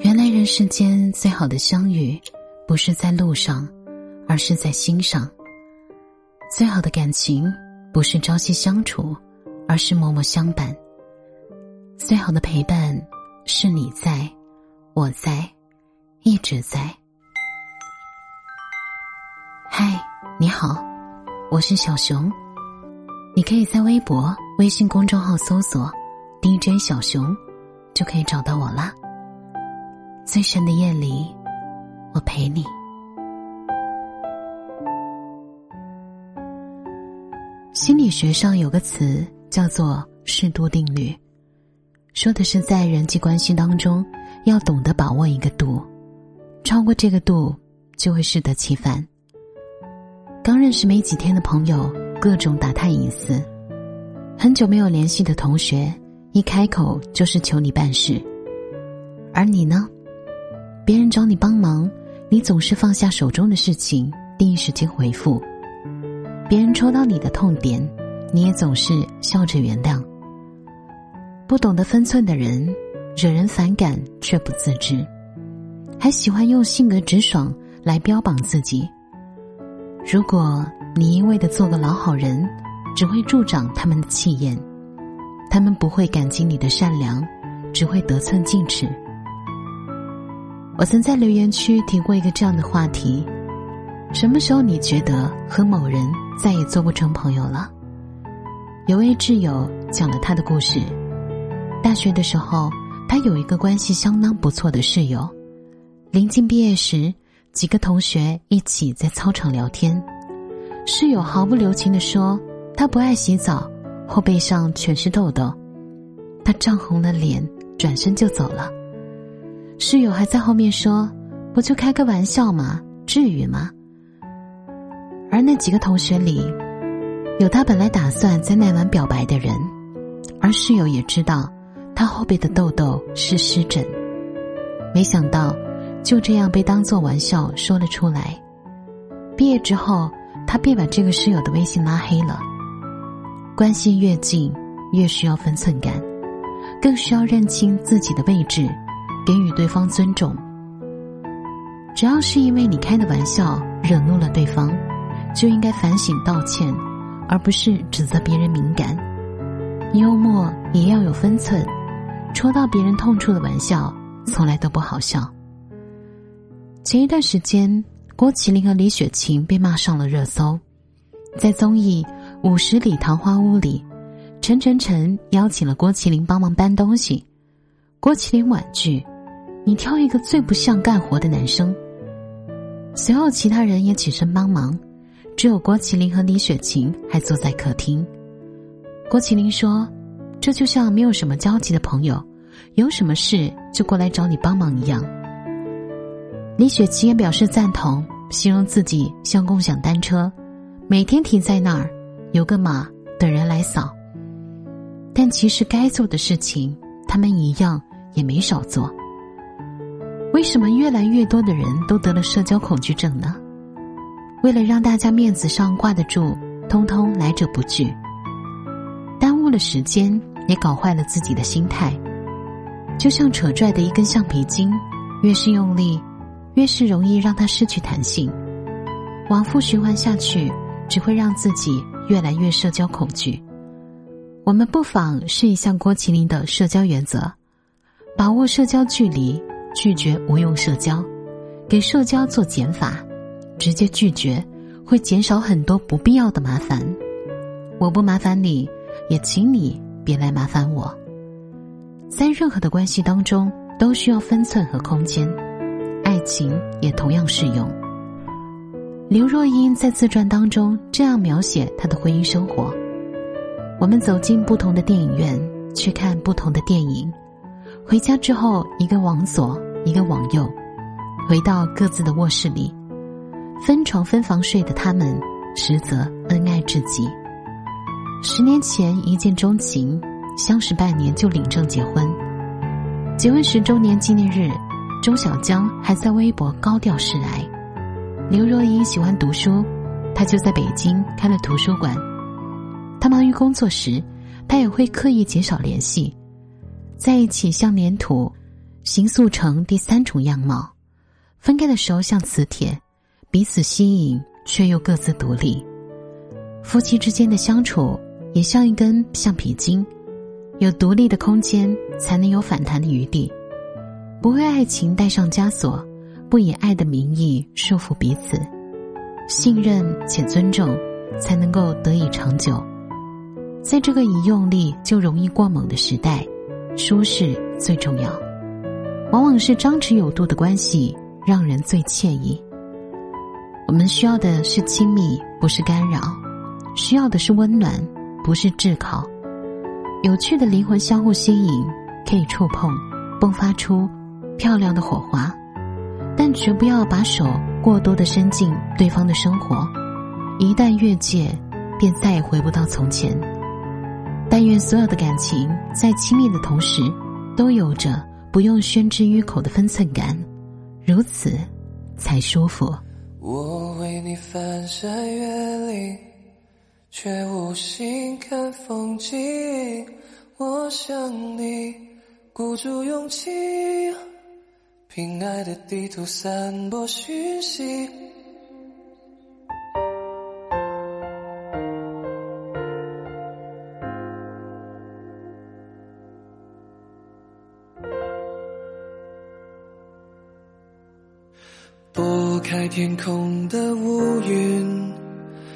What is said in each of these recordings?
原来人世间最好的相遇，不是在路上，而是在心上。最好的感情，不是朝夕相处，而是默默相伴。最好的陪伴，是你在，我在，一直在。嗨，你好，我是小熊。你可以在微博、微信公众号搜索 “DJ 小熊”，就可以找到我啦。最深的夜里，我陪你。心理学上有个词叫做“适度定律”，说的是在人际关系当中要懂得把握一个度，超过这个度就会适得其反。刚认识没几天的朋友，各种打探隐私；很久没有联系的同学，一开口就是求你办事，而你呢？别人找你帮忙，你总是放下手中的事情，第一时间回复；别人戳到你的痛点，你也总是笑着原谅。不懂得分寸的人，惹人反感却不自知，还喜欢用性格直爽来标榜自己。如果你一味的做个老好人，只会助长他们的气焰，他们不会感激你的善良，只会得寸进尺。我曾在留言区提过一个这样的话题：什么时候你觉得和某人再也做不成朋友了？有位挚友讲了他的故事。大学的时候，他有一个关系相当不错的室友。临近毕业时，几个同学一起在操场聊天，室友毫不留情的说：“他不爱洗澡，后背上全是痘痘。”他涨红了脸，转身就走了。室友还在后面说：“不就开个玩笑嘛，至于吗？”而那几个同学里，有他本来打算在那晚表白的人，而室友也知道他后背的痘痘是湿疹，没想到就这样被当做玩笑说了出来。毕业之后，他便把这个室友的微信拉黑了。关系越近，越需要分寸感，更需要认清自己的位置。给予对方尊重。只要是因为你开的玩笑惹怒了对方，就应该反省道歉，而不是指责别人敏感。幽默也要有分寸，戳到别人痛处的玩笑从来都不好笑。前一段时间，郭麒麟和李雪琴被骂上了热搜，在综艺《五十里桃花坞》里，陈晨晨邀请了郭麒麟帮忙搬东西，郭麒麟婉拒。你挑一个最不像干活的男生。随后，其他人也起身帮忙，只有郭麒麟和李雪琴还坐在客厅。郭麒麟说：“这就像没有什么交集的朋友，有什么事就过来找你帮忙一样。”李雪琴也表示赞同，形容自己像共享单车，每天停在那儿，有个码等人来扫。但其实该做的事情，他们一样也没少做。为什么越来越多的人都得了社交恐惧症呢？为了让大家面子上挂得住，通通来者不拒，耽误了时间，也搞坏了自己的心态。就像扯拽的一根橡皮筋，越是用力，越是容易让它失去弹性。往复循环下去，只会让自己越来越社交恐惧。我们不妨试一下郭麒麟的社交原则，把握社交距离。拒绝无用社交，给社交做减法，直接拒绝会减少很多不必要的麻烦。我不麻烦你，也请你别来麻烦我。在任何的关系当中，都需要分寸和空间，爱情也同样适用。刘若英在自传当中这样描写她的婚姻生活：我们走进不同的电影院，去看不同的电影，回家之后一个往左。一个往右，回到各自的卧室里，分床分房睡的他们，实则恩爱至极。十年前一见钟情，相识半年就领证结婚。结婚十周年纪念日，周小江还在微博高调示爱。刘若英喜欢读书，他就在北京开了图书馆。他忙于工作时，他也会刻意减少联系，在一起像粘土。形塑成第三种样貌。分开的时候像磁铁，彼此吸引却又各自独立。夫妻之间的相处也像一根橡皮筋，有独立的空间，才能有反弹的余地。不为爱情带上枷锁，不以爱的名义束缚彼此，信任且尊重，才能够得以长久。在这个一用力就容易过猛的时代，舒适最重要。往往是张弛有度的关系，让人最惬意。我们需要的是亲密，不是干扰；需要的是温暖，不是炙烤。有趣的灵魂相互吸引，可以触碰，迸发出。漂亮的火花，但绝不要把手过多的伸进对方的生活，一旦越界，便再也回不到从前。但愿所有的感情在亲密的同时，都有着不用宣之于口的分寸感，如此才舒服。我为你翻山越岭，却无心看风景。我想你，鼓足勇气。凭爱的地图散播讯息，开天空的乌云，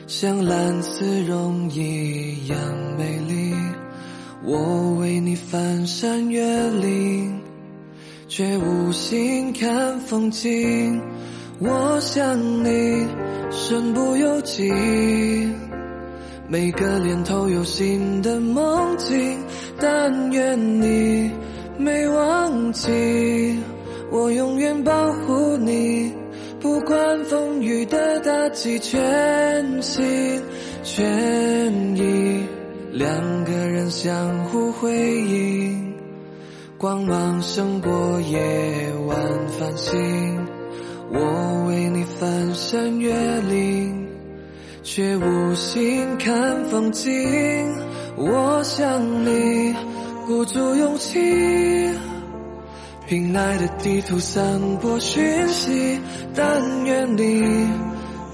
像蓝丝绒一样美丽。我为你翻山越岭。却无心看风景，我想你身不由己。每个念头有新的梦境，但愿你没忘记，我永远保护你，不管风雨的打击，全心全意，两个人相互辉映。光芒胜过夜晚繁星，我为你翻山越岭，却无心看风景。我想你，鼓足勇气，凭爱的地图散播讯息。但愿你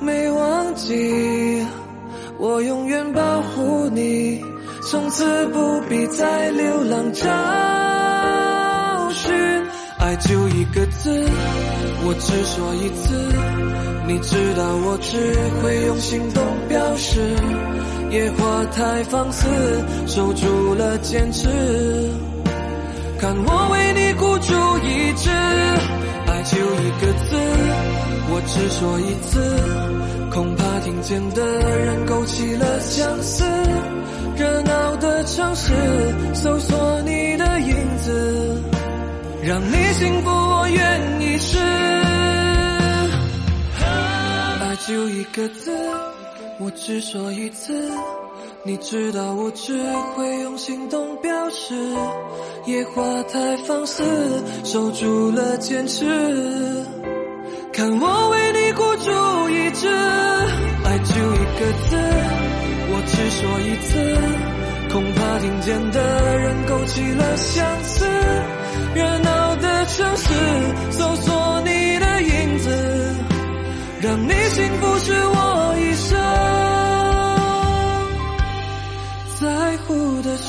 没忘记，我永远保护你，从此不必再流浪找寻。爱就一个字，我只说一次。你知道我只会用行动表示。野花太放肆，守住了坚持。看我为一直。爱就一个字，我只说一次。恐怕听见的人勾起了相思。热闹的城市，搜索你的影子。让你幸福，我愿意试。爱就一个字，我只说一次。你知道我只会用行动表示野花太放肆守住了坚持看我为你孤注一掷。爱就一个字我只说一次恐怕听见的人勾起了相思热闹的城市搜索你的影子让你幸福是我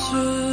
Jesus.